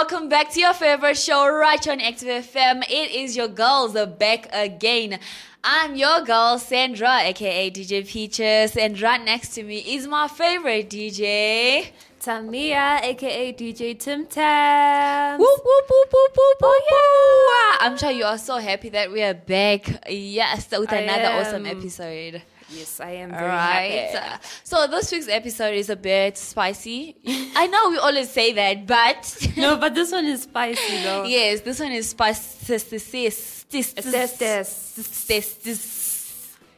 Welcome back to your favorite show right on Active FM. It is your girls are back again. I'm your girl Sandra, aka DJ Peaches, and right next to me is my favorite DJ. Tamia, aka DJ Tim Tam. Whoop, whoop, whoop, whoop, whoop, oh, yeah. I'm sure you are so happy that we are back. Yes, with I another awesome episode. Yes, I am All very right. happy. So this week's episode is a bit spicy. I know we always say that, but No, but this one is spicy though. yes, this one is spicy.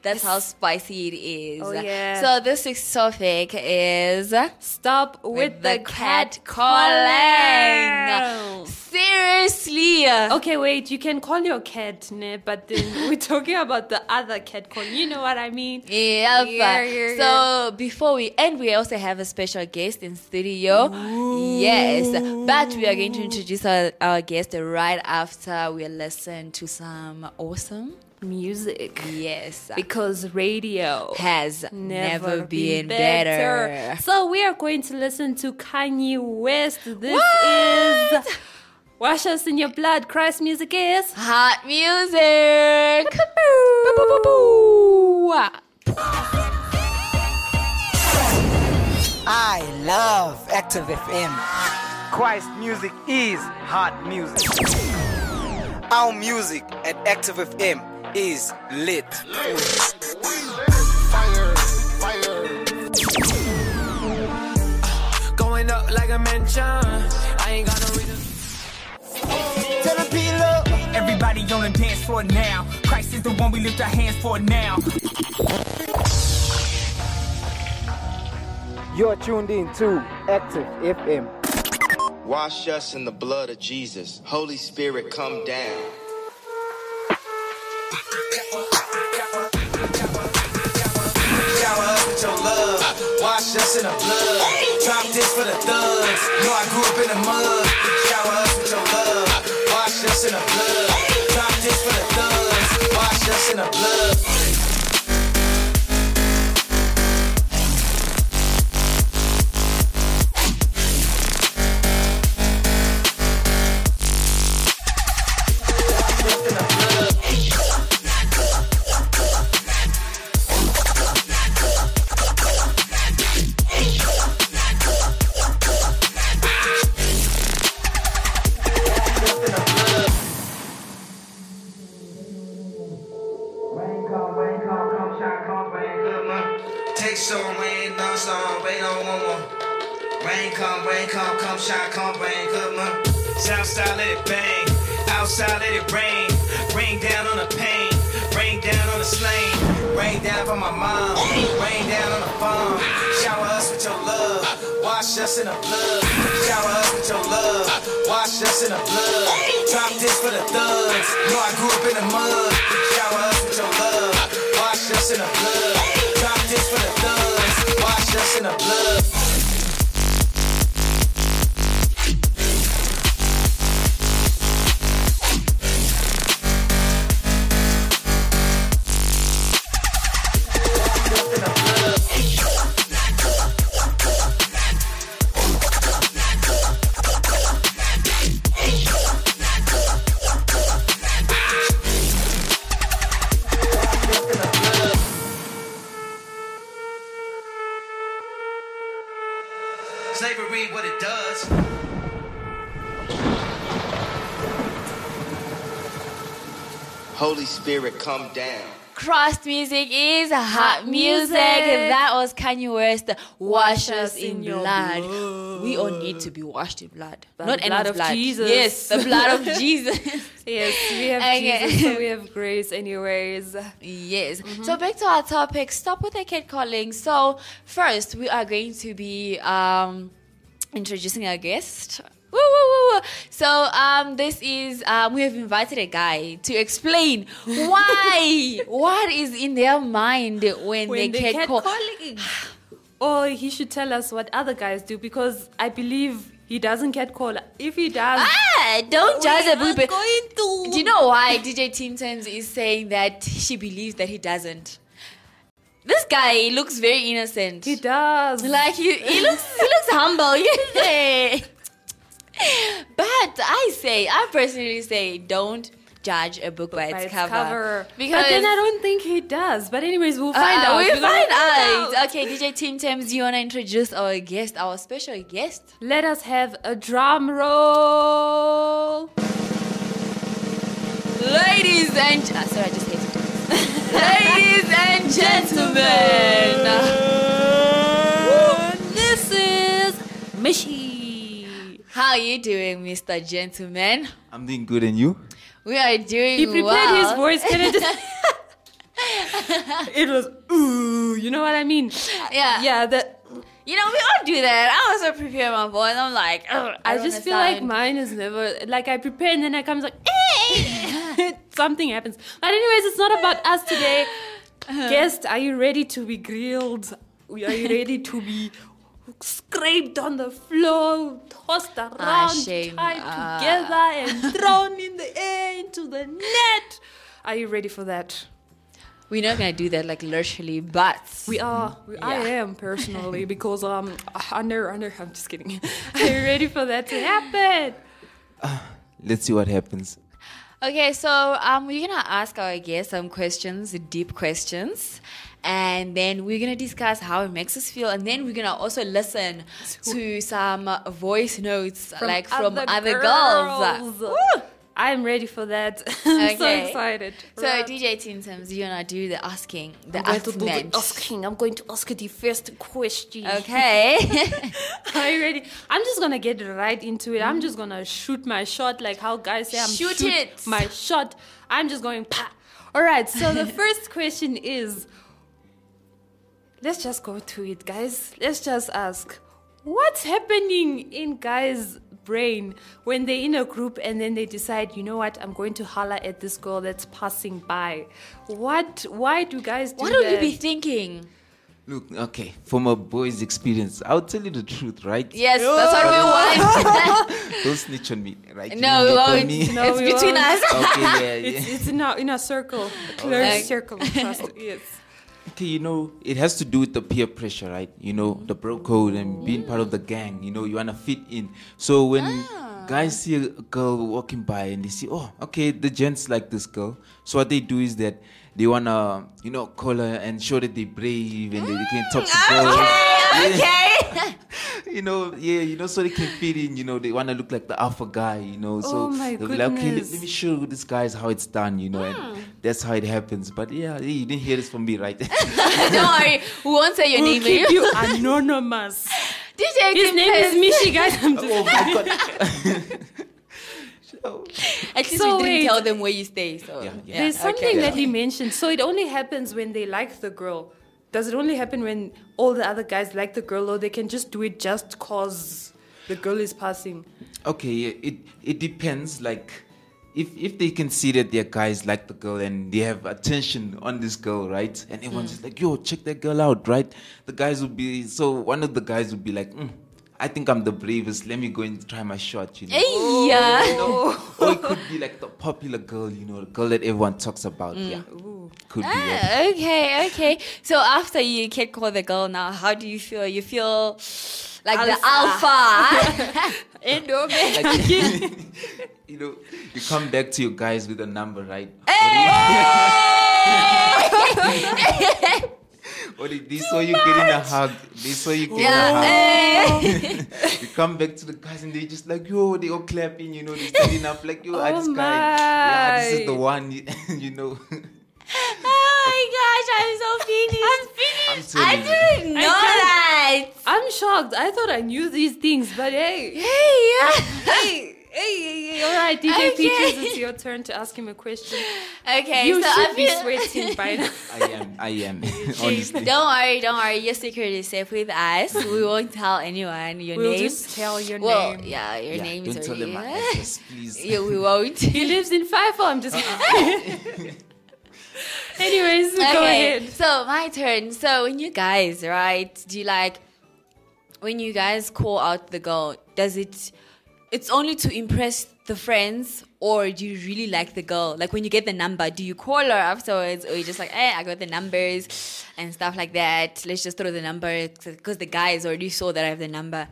That's how spicy it is. Oh, yeah. So this week's topic is Stop with, the, cat calling. Seriously. Okay, wait. You can call your cat, ne? But then we're talking about the other cat call. You know what I mean? Yeah, Yeah, yeah, so before we end, we also have a special guest in studio. Yes, but we are going to introduce our, our guest right after we listen to some awesome. Music. Yes, Because radio has never, been, better. So we are going to listen to Kanye West. This What? is Wash Us in Your Blood. Christ music is. Hot music. I love Active FM. Christ music is hot music. Our music at Active FM is lit. Going up like a mansion. Everybody on the dance floor now. Christ is the one we lift our hands for now. You're tuned in to Active FM. Wash us in the blood of Jesus. Holy Spirit, come down. Shower us with your love. Wash us in the blood. Drop this for the thugs. Know I grew up in the mud. Shower us with your love. Wash us in the blood. This for the thugs. Wash us in the blood. Take some rain, no some, rain on one more. Rain come, rain come, come shine, come rain, good man. Southside let it bang, outside let it rain. Rain down on the pain, rain down on the slain. Rain down for my mom, rain down on the farm. Shower us with your love, wash us in the blood. Shower us with your love, wash us in the blood. Drop this for the thugs, know I grew up in the mud. Shower us with your love, wash us in the blood. Drop this for the thugs, us in the blood. Slavery, what it does. Holy Spirit, come down. Christ music is hot music. That was Kanye West. Wash us in blood. We all need to be washed in blood. By Not the any blood of blood. Jesus. Yes, the blood of Jesus. Yes, we have Okay. Jesus, so we have grace, anyways. Yes. Mm-hmm. So back to our topic. Stop with the cat calling. So first, we are going to be um, introducing our guest. Woo, woo, woo, woo. So um, this is um, we have invited a guy to explain why what is in their mind when, When they they cat cat call. calling. Or he should tell us what other guys do because I believe he doesn't get call. If he does, Ah, don't judge a are going to. Do you know why DJ Tim Tams is saying that she believes that he doesn't? This guy looks very innocent. he does. Like he, he looks he looks humble. but I say. I personally say, don't judge a book by, by its, its cover. cover. Because but then I don't think he does. But anyways, we'll Uh, find out. We'll We're find find out. Okay, DJ Tim Tams, do you want to introduce our guest, our special guest? Let us have a drum roll. Ladies and uh, sorry, I just hate it. Ladies and gentlemen, This is Mishi. how are you doing, Mr. Gentleman? I'm doing good, and you? We are doing He prepared well. his voice. Can I just? it was ooh. You know what I mean? Yeah. Yeah. That You know, we all do that. I also prepare my voice. I'm like, "Ugh, I, just feel like mine is never like I prepare and then I comes like hey! something happens. But anyways, it's not about us today. Uh-huh. Guest, are you ready to be grilled? Are you ready to be scraped on the floor, tossed around, Ah, tied Ah. together, and thrown in the air into the net? Are you ready for that? We're not gonna do that like literally, but We are. We, I am personally because um I know I know I'm just kidding. Are you ready for that to happen? Let's see what happens. Okay, so um, we're gonna ask our guests some questions, deep questions, and then we're gonna discuss how it makes us feel, and then we're gonna also listen to some uh, voice notes, like from other, girls. Woo! I'm ready for that. I'm so excited. So Right. DJ Tim Tams, you and gonna do the asking, the I'm going to do the asking. I'm going to ask you the first question. Okay. Are you ready? I'm just gonna get right into it. I'm just gonna shoot my shot, like how guys say I'm Shoot shoot it. my shot. I'm just going pa. All right. So the first question is, let's just go to it, guys. Let's just ask, what's happening in guys' brain when they're in a group and then they decide, you know what, I'm going to holler at this girl that's passing by. What? Why do guys do what would you be thinking? Look, okay, from a boy's experience, I'll tell you the truth, right? Yes, that's what we oh. want. Don't snitch on me, right? No, we won't. me. No, it's we between won't. us. okay, yeah, It's, yeah. it's in a, in a circle, a closed Okay. circle. Trust, yes. Okay, you know, it has to do with the peer pressure, right? You know, the bro code and being part of the gang. You know, you wanna fit in. So when Ah. guys see a girl walking by and they see, oh, okay, the gents like this girl. So what they do is that they wanna, you know, call her and show that they brave and they, they can talk to girls. Okay, okay. You know, yeah, you know, so they can fit in. You know, they want to look like the alpha guy. You know, so Oh my they'll be like, okay, let, let me show this guys how it's done. You know, Hmm. and that's how it happens. But yeah, yeah, you didn't hear this from me, right? Don't worry, we won't say your We'll name. keep you anonymous. DJ His Tim name is says- Mishi, guys. I'm just oh my god. At least So we didn't wait. tell them where you stay. So Yeah, yeah. There's something okay. that he mentioned. So it only happens when they like the girl. Does it only happen when all the other guys like the girl, or they can just do it just cause the girl is passing? okay, it it depends. Like, if if they can see that their guys like the girl and they have attention on this girl, right? And everyone's just like, yo, check that girl out, right? The guys would be so. One of the guys would be like, mm, I think I'm the bravest. Let me go and try my shot. You know. Hey, yeah. you know? or it could be like the popular girl, you know, the girl that everyone talks about. Yeah, could be. Yeah. Ah, okay, okay. So after you can call the girl now, how do you feel? You feel like the alpha. and omega. Like, you know, you come back to your guys with a number, right? Or they, they saw you getting a hug. They saw you getting a hug. Yeah. You come back to the guys and they just like, yo, they all clapping, you know, they standing up like, yo, Oh this guy, yeah, this is the one, you know. oh my gosh, I'm so finished. I'm finished. I'm I didn't know that. I'm shocked. I thought I knew these things, but hey, Hey, yeah. hey, hey, hey, hey. All right, DJ Okay. Peaches, it's your turn to ask him a question. Okay, you so I should be feel- sweating by now. I am, I am, honestly. Don't worry, don't worry. Your secret is safe with us. We won't tell anyone your We'll name. just tell your well, name. yeah, your Yeah, name don't is tell them already. my address, please. yeah, we won't. He lives in Five I'm just Anyways, go ahead. so my turn. So when you guys, right, do you like when you guys call out the girl? Does it it's only to impress the friends, or do you really like the girl? Like when you get the number, do you call her afterwards, or you just like, hey, I got the numbers and stuff like that. Let's just throw the number because the guys already saw that I have the number.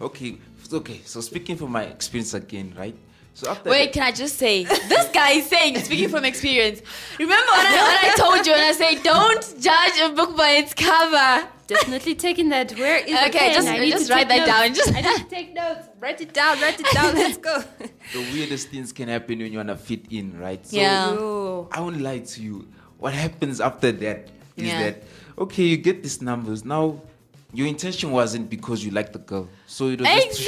Okay, okay. So speaking from my experience again, right? So after Wait, can I just say this guy is saying, speaking from experience. Remember when I, when I told you and I say, don't judge a book by its cover. Definitely taking that. Where is the Okay, pen? just- I need just to write take that down. notes. Just- I need to take notes. Write it down. Write it down. Let's go. the weirdest things can happen when you wanna fit in, right? So Yeah. Yo. I won't lie to you. What happens after that is Yeah. that okay, you get these numbers now. Your intention wasn't because you like the girl, so it was just to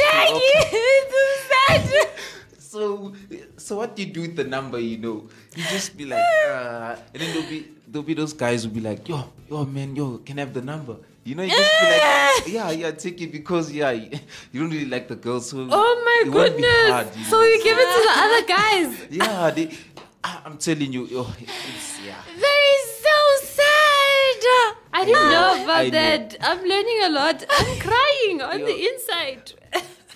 show Exactly. off. It's sad. So, so what do you do with the number? You know, you just be like, uh, and then there'll be there'll be those guys who'll be like, yo, yo, man, yo, can I have the number? You know, you just be like, yeah, yeah, take it because yeah, you don't really like the girl, so Oh my it won't be goodness. hard, you so know. you give it to the other guys. yeah, they, I- I'm telling you, yo, it's yeah. That is so sad. I didn't know about I know. that. I'm learning a lot. I'm crying on Yo. the inside.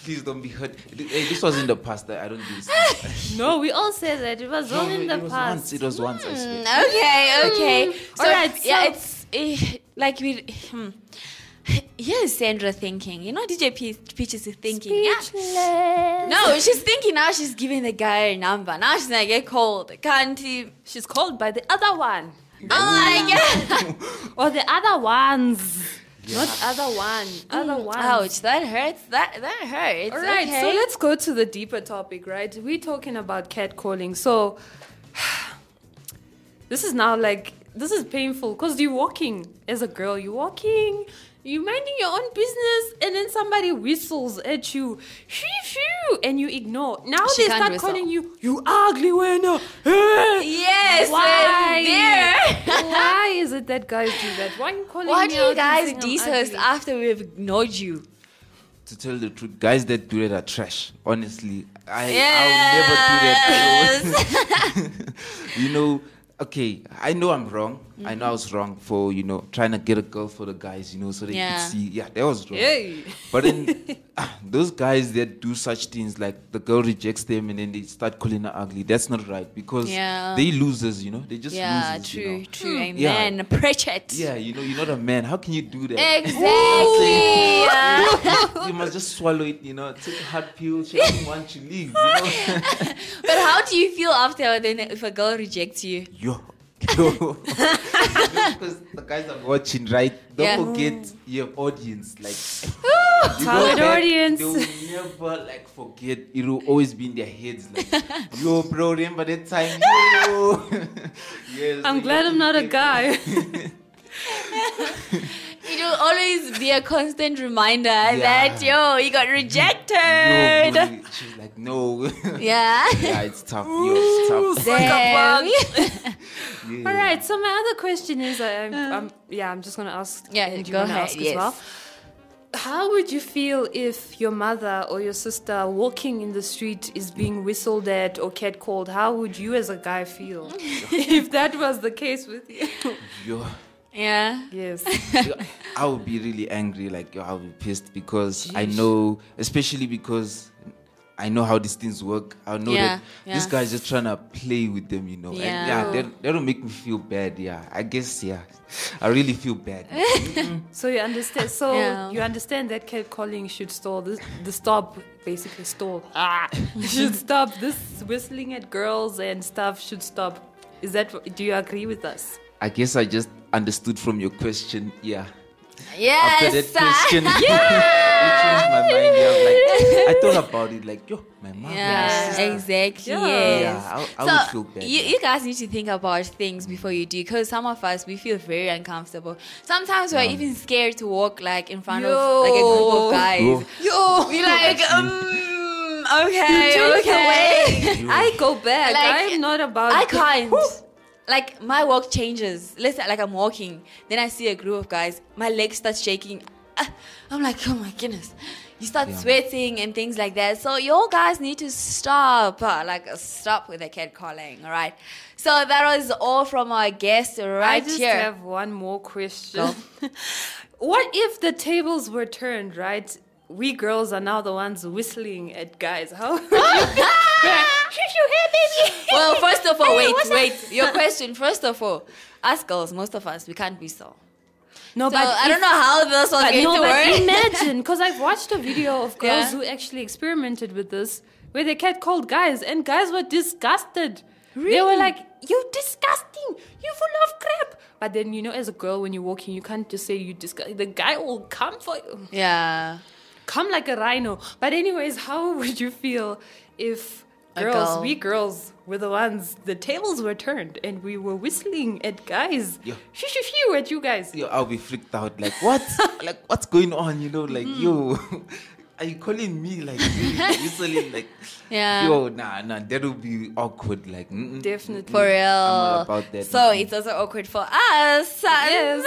Please don't be hurt. Hey, this was in the past. I don't do this. no, we all say that. It was No, all in it the was past. once. It was once. I swear. Mm, Okay, okay. So, Alright, yeah, so- it's eh, like we. Hmm. Here's Sandra thinking. You know, DJ Pe- Peaches is thinking. Yeah. No, she's thinking now. She's giving the guy a number. Now she's gonna get called. Can't he? She's called by the other one. Oh my god! Or the other ones. Not other one. Other mm. one. Ouch! That hurts. That that hurts. All right, okay. so let's go to the deeper topic, right? We're talking about catcalling. So this is now like this is painful because you're walking as a girl, you're walking, you're minding your own business, and then somebody whistles at you, shoo, shoo, and you ignore. Now She they start whistle. calling you, you ugly winner. Eh? Yes. Eh, Why? There. Why is it that guys do that? Why are you calling Why me do out you guys saying I'm diss us after we've ignored you? To tell the truth, guys that do that are trash. Honestly, I Yes. I'll never do that. you know, okay, I know I'm wrong. I know I was wrong for you know trying to get a girl for the guys. You know, so they Yeah. could see. Yeah, that was wrong. Hey. But then ah, those guys that do such things like the girl rejects them and then they start calling her ugly. That's not right because Yeah. they losers. You know, they just Yeah, losers. true, you know. true. Yeah. Amen. Preach it. Yeah, you know, you're not a man. How can you do that? Exactly. Yeah. you must just swallow it, you know, take a hard pill, she doesn't want you to leave, you know. But how do you feel after then if a girl rejects you? Yo. Yo. because the guys are watching, right? Don't Yeah. forget your audience. Like you Target audience. They will never like forget. It will always be in their heads. Like, yo, bro, remember that time? Yo. yes. I'm glad I'm not a guy. It will always be a constant reminder Yeah. that yo, you got rejected. bro, She's like, no. Yeah. yeah, it's tough. Yo, it's tough. Damn. Yeah. All right. So my other question is, I, I'm, uh. I'm, yeah, I'm just gonna ask. Yeah, and you go wanna ahead, ask yes. As well. How would you feel if your mother or your sister walking in the street is being whistled at or catcalled? How would you, as a guy, feel if that was the case with you? Yo. Yeah. yes. I would be really angry. Like I would be pissed because I know, especially because I know how these things work. I know Yeah, that this yeah. guy's just trying to play with them, you know. And Yeah. yeah, that that'll make me feel bad. Yeah, I guess. Yeah, I really feel bad. So you understand? So Yeah. you understand that catcalling should stall. This, the stop basically stall. Ah, should stop. This whistling at girls and stuff should stop. Is that? Do you agree with us? I guess I just understood from your question. Yeah. Yes. After that question, it changed my mind. Yeah, like, I thought about it. Like, yo, my mom. Yeah, exactly. Yeah. Yes. Yeah, I, I so would feel bad. you, you guys need to think about things before you do because some of us we feel very uncomfortable sometimes we're even scared to walk like in front of like a group of guys Yo. yo we like um okay Change okay way. I go back. Like, I'm not about. I can't. Like my walk changes. Let's say like I'm walking, then I see a group of guys. My legs start shaking. Ah, I'm like, oh my goodness. You start Yeah. sweating and things like that. So you guys need to stop. uh, Like uh, stop with the cat calling. All right. So that was all from our guest right here. I just here. have one more question. what if the tables were turned, right? We girls are now the ones whistling at guys. How? Shoot your hair, baby. Well, first of all, Hey, wait, what's that? wait. Your question. First of all, us girls, most of us, we can't whistle. No, So I don't know how this was But going no, to but work. imagine, because I've watched a video of girls Yeah. who actually experimented with this, where they catcalled guys, and guys were disgusted. Really? They were like, "You disgusting! You full of crap!" But then, you know, as a girl, when you're walking, you can't just say you disgust. The guy will come for you, Yeah. Come like a rhino. But anyways, how would you feel if girls, we girls, were the ones the tables were turned and we were whistling at guys, Yeah. shoo shoo shoo at you guys? Yo, I'll be freaked out. Like what? like what's going on? You know, like Mm-hmm. yo, are you calling me like whistling? Like Yeah. yo, nah, nah, that would be awkward. Like mm-mm. Definitely. For real. I'm all about that. So it's also awkward for us. Yes.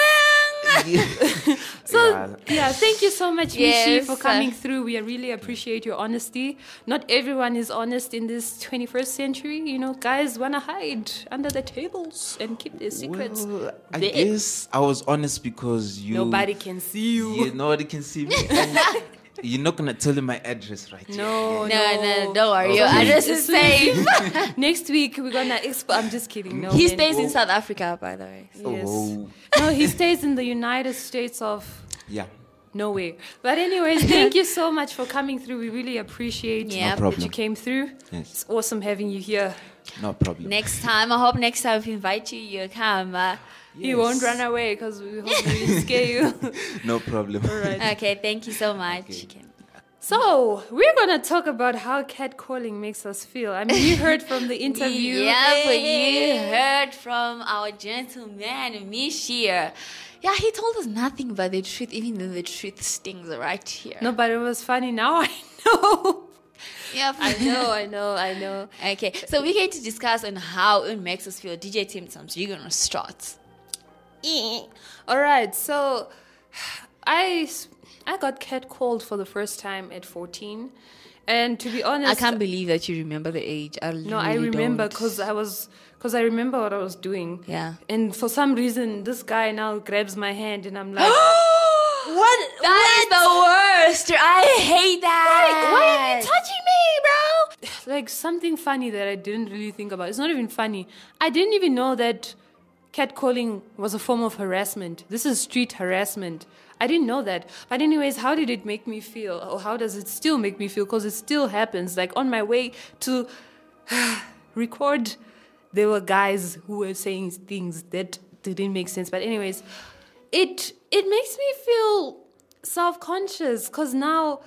So Yeah. yeah, thank you so much, Mishi, Yes. for coming through. We really appreciate your honesty. Not everyone is honest in this 21st century. You know, guys wanna hide under the tables and keep their secrets. Well, I there. guess I was honest because you Nobody can see you. you nobody can see me. And you're not gonna tell him my address, right? No, No, no, don't worry. Okay. Your address is As soon as safe. Next week we're gonna expo. I'm just kidding. No, he man. stays in South Africa, by the way. Yes. Oh, No, he stays in the United States of yeah. nowhere. But anyways, thank you so much for coming through. We really appreciate Yeah. No that you came through. Yes. It's awesome having you here. No problem. Next time, I hope next time if we invite you, you'll come. Uh, You won't run away because we hope we scare you. No problem. okay, thank you so much. So we're gonna talk about how catcalling makes us feel. I mean, you heard from the interview. Yeah, but you heard from our gentleman, Mishir. Yeah, he told us nothing but the truth, even though the truth stings right here. No, but it was funny. Now I know. Yeah, I know, I know, I know. Okay, so we're going to discuss on how it makes us feel. DJ Tim Tams, you're gonna start. All right, so I I got catcalled for the first time at 14, and to be honest, I can't believe that you remember the age. I No, I remember because I was because I remember what I was doing. Yeah. And for some reason, this guy now grabs my hand, and I'm like, what? That is the worst. I hate that. Why are you touching me, bro? Like something funny that I didn't really think about. It's not even funny. I didn't even know that catcalling was a form of harassment. This is street harassment. I didn't know that. But anyways, how did it make me feel? Or how does it still make me feel? Because it still happens. Like on my way to record, there were guys who were saying things that didn't make sense. But anyways, it it makes me feel self-conscious because now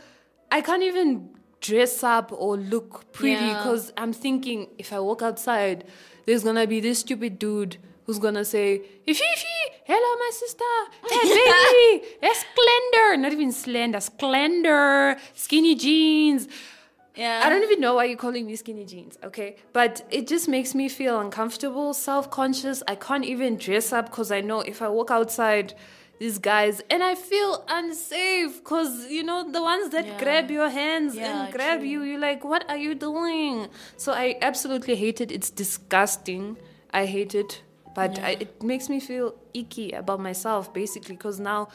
I can't even dress up or look pretty Yeah. because I'm thinking if I walk outside, there's gonna be this stupid dude who's gonna say, Ififi, hello my sister, hey baby, hey, slender, not even slender, slender, skinny jeans. Yeah. I don't even know why you're calling me skinny jeans, okay? But it just makes me feel uncomfortable, self conscious. I can't even dress up because I know if I walk outside, these guys, and I feel unsafe because, you know, the ones that Yeah. grab your hands Yeah, and grab true. you, you're like, what are you doing? So I absolutely hate it. It's disgusting. I hate it. But I, it makes me feel icky about myself, basically, because now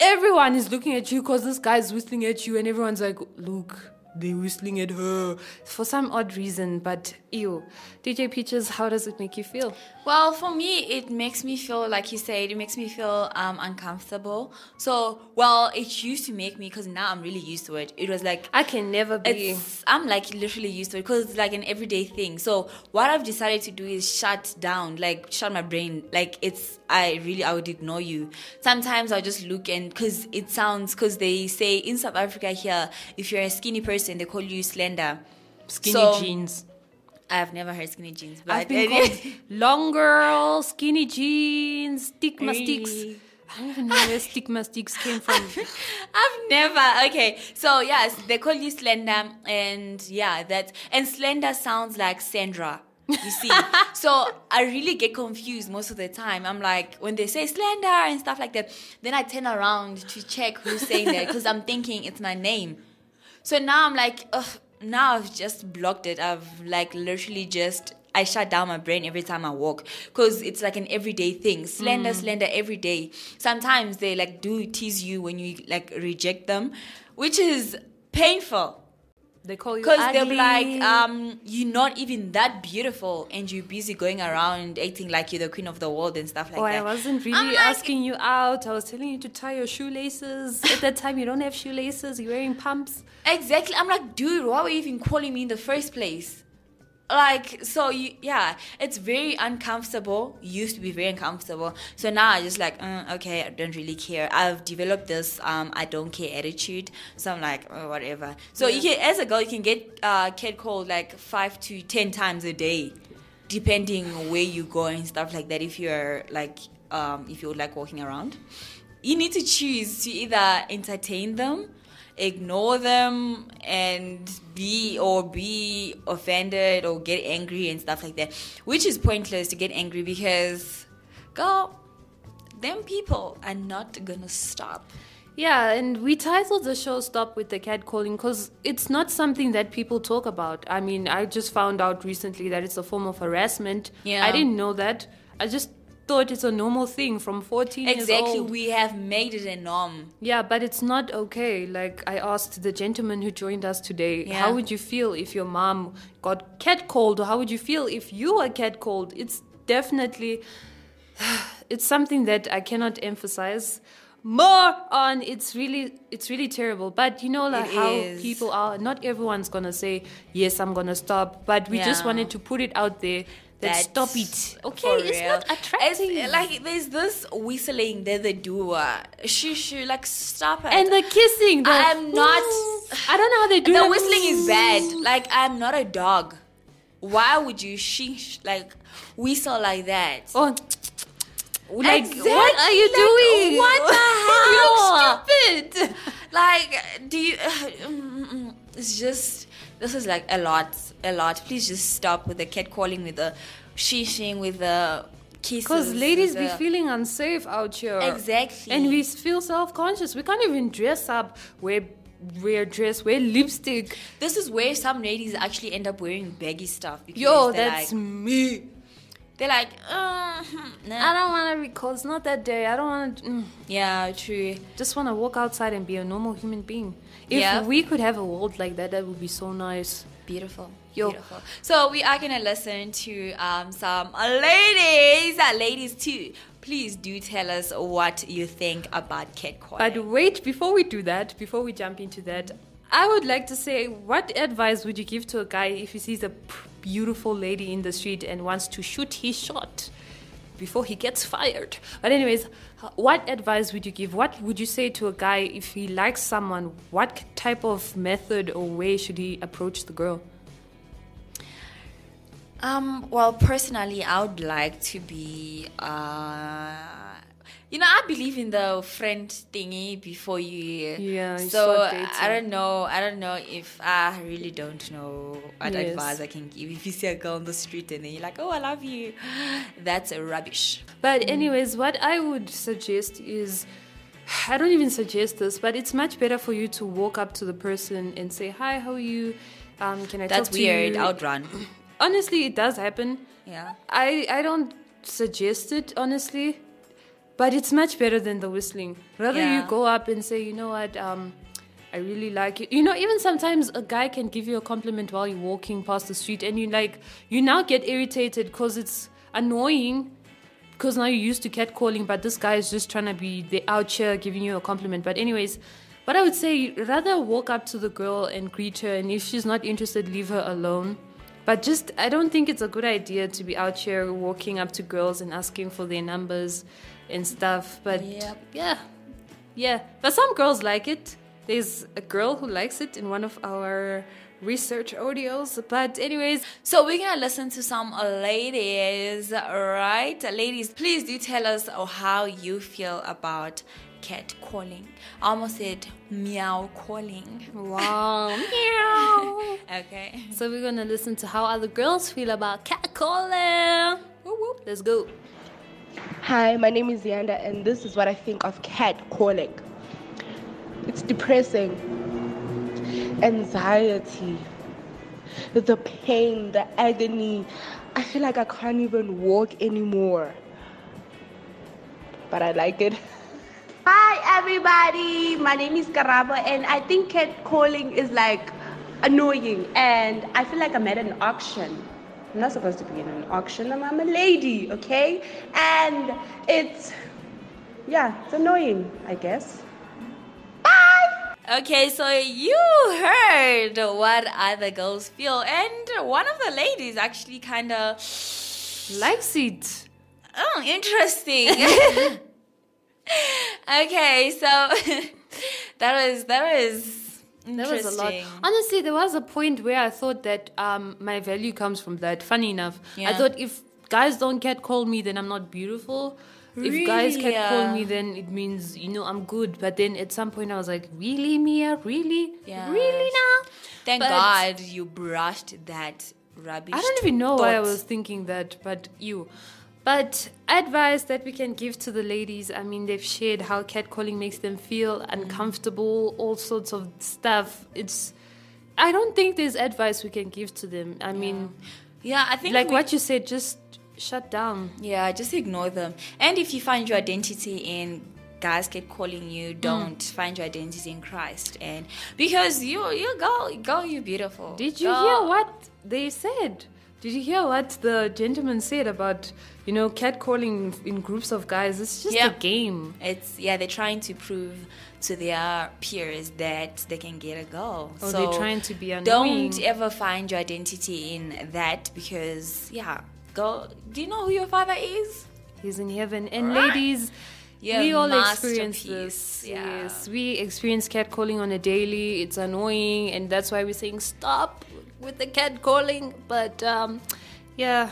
everyone is looking at you because this guy's whistling at you, and everyone's like, look, they're whistling at her for some odd reason. But ew. DJ Peaches, how does it make you feel? Well, for me, it makes me feel like you said, it makes me feel um, uncomfortable. So, well, it used to make me because now I'm really used to it. It was like I can never be. I'm like literally used to it because it's like an everyday thing. So what I've decided to do is shut down, like shut my brain. Like it's I really I would ignore you. Sometimes I'll just look and because it sounds because they say in South Africa here if you're a skinny person they call you slender. Skinny So- jeans. I've never heard skinny jeans, but I've been called long girl, skinny jeans, stigma sticks. I don't even know where stigma sticks came from. I've never. Okay, so yes, they call you slender, and yeah, that and slender sounds like Sandra. You see, so I really get confused most of the time. I'm like, when they say slender and stuff like that, then I turn around to check who's saying that because I'm thinking it's my name. So now I'm like, ugh, now I've just blocked it. I've like literally just I shut down my brain every time I walk because it's like an everyday thing. Slender, mm. slender every day. Sometimes they like do tease you when you like reject them. which is painful. They call you Because they'll be like, um, you're not even that beautiful, and you're busy going around acting like you're the queen of the world and stuff like Oh, that. I wasn't I'm really like, asking you out. I was telling you to tie your shoelaces. At that time, you don't have shoelaces. You're wearing pumps. Exactly. I'm like, dude, why were you even calling me in the first place? Like, so you, yeah, it's very uncomfortable. Used to be very uncomfortable. So now I just like, mm, okay, I don't really care. I've developed this um, I don't care attitude. So I'm like, oh, whatever. So you can, as a girl, you can get uh, catcalled like five to ten times a day, depending where you go and stuff like that. If you're like, um, if you would like walking around, you need to choose to either entertain them ignore them and be or be offended or get angry and stuff like that which is pointless to get angry because girl them people are not gonna stop Yeah, and we titled the show Stop with the Catcalling because it's not something that people talk about. I mean, I just found out recently that it's a form of harassment. Yeah. I didn't know that. I just thought it's a normal thing from 14 years exactly we have made it a norm Yeah, but it's not okay. Like I asked the gentleman who joined us today, Yeah. how would you feel if your mom got catcalled, or how would you feel if you were catcalled? It's definitely, it's something that I cannot emphasize more on. It's really, it's really terrible. But you know, like It how is. people are. Not everyone's gonna say yes, I'm gonna stop. But we just wanted to put it out there. That stop it. Okay, it's real. not attractive. It's, like there's this whistling that they do. Uh, shoo shoo, like stop it. and the kissing. The, I'm not. I don't know how they do it. the whistling is bad. Like I'm not a dog. Why would you sheesh like whistle like that? Oh, like Exactly. what are you Like, doing? what the hell? you look stupid. Like, do you? mm, mm, it's just this is like a lot, a lot. Please just stop with the catcalling, with the sheeshing, with the kisses. Because ladies with be feeling unsafe out here. Exactly. And we feel self conscious. We can't even dress up, wear wear dress, wear lipstick. This is where some ladies actually end up wearing baggy stuff. Because Yo, that's like, me. they're like, uh, hmm, I don't want to recall. It's not that day. I don't want to. Mm, yeah, true. just want to walk outside and be a normal human being. If Yeah. we could have a world like that, that would be so nice. Beautiful. Yo. Beautiful. So we are gonna listen to um, some ladies, uh, ladies too. Please do tell us what you think about catcalling. But wait, before we do that, before we jump into that, I would like to say, what advice would you give to a guy if he sees a beautiful lady in the street and wants to shoot his shot before he gets fired? But anyways, what advice would you give? What would you say to a guy if he likes someone? What type of method or way should he approach the girl? Um, well, personally, I would like to be, uh, you know, I believe in the friend thingy before you. Yeah, So. I don't know. I don't know if I really don't know what Yes. advice I can give. If you see a girl on the street and then you're like, "Oh, I love you," that's rubbish. But anyways, what I would suggest is I don't even suggest this, but it's much better for you to walk up to the person and say, "Hi, how are you? Um, can I That's talk to weird. you?" Outrun. Honestly, it does happen. Yeah. I I don't suggest it honestly, but it's much better than the whistling. Rather Yeah. you go up and say, "You know what? Um, I really like you." You know, even sometimes a guy can give you a compliment while you're walking past the street, and you like you now get irritated because it's annoying because now you're used to catcalling, but this guy is just trying to be the out here giving you a compliment. But anyways, what I would say, rather walk up to the girl and greet her, and if she's not interested, leave her alone. But just, I don't think it's a good idea to be out here walking up to girls and asking for their numbers and stuff. But Yep. yeah, yeah. But some girls like it. There's a girl who likes it in one of our research audios. But anyways, So we're gonna listen to some ladies, right? Ladies, please do tell us how you feel about cat calling. I almost said meow calling. wow, meow. Okay. So we're gonna listen to how other girls feel about catcalling. Whoop, whoop. Let's go. Hi, my name is Yanda, and this is what I think of cat calling. It's depressing. Anxiety, the pain, the agony. I feel like I can't even walk anymore. But I like it. Hi, everybody. My name is Karaba, and I think catcalling is like annoying. And I feel like I'm at an auction. I'm not supposed to be in an auction. I'm, I'm a lady, okay? And it's, yeah, it's annoying, I guess. Bye! Okay, so you heard what other girls feel, and one of the ladies actually kind of Likes it. Oh, interesting. okay, so that was that was That was a lot. Honestly, there was a point where I thought that um, my value comes from that. Funny enough, I thought if guys don't catcall me, then I'm not beautiful. Really? If guys catcall Yeah. me, then it means you know I'm good. But then at some point, I was like, really, Mia, really, Yeah. really now? Thank But- God you brushed that rubbish. I don't even know why I was thinking that, but you. But advice that we can give to the ladies, I mean, they've shared how catcalling makes them feel uncomfortable, all sorts of stuff. It's, I don't think there's advice we can give to them. I mean, Yeah, I think like we- what you said, just shut down. Yeah, just ignore them. And if you find your identity in guys keep calling you, Hmm. don't find your identity in Christ. And because you you go go you beautiful. Did you Go. hear what they said? Did you hear what the gentleman said about, you know, catcalling in groups of guys? It's just Yeah. a game. It's yeah, they're trying to prove to their peers that they can get a girl. Oh, or so they're trying to be annoying. Don't ever find your identity in that because yeah, go. Do you know who your father is? He's in heaven. And ladies, You're we all experience this. yeah. Yes, we experience catcalling on a daily. It's annoying, and that's why we're saying stop with the cat calling, But um, yeah,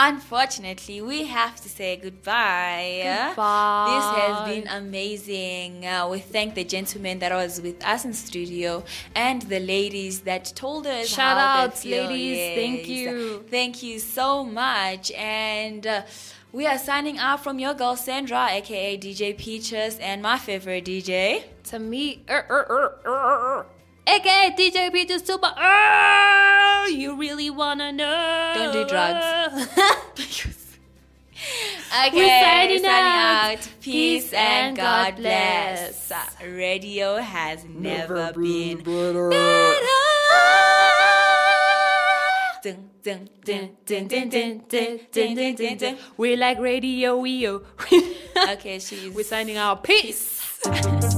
Unfortunately, we have to say goodbye. Goodbye. This has been amazing. Uh, we thank the gentleman that was with us in studio and the ladies that told us. Shout outs, ladies. Thank you. Thank you so much. And uh, we are signing out from your girl Sandra, aka DJ Peaches, and my favorite DJ. to me, er, er, er, er, er, er. aka DJ Peter Super. Er, you really wanna know? Don't do drugs. Okay, We're signing out. out. Peace and God bless. Radio has never, been better. Dun, dun, dun, dun, dun, dun, dun, dun, dun, dun, dun. We're like Radio EO. Okay, she's. We're signing out. Peace. Enjoying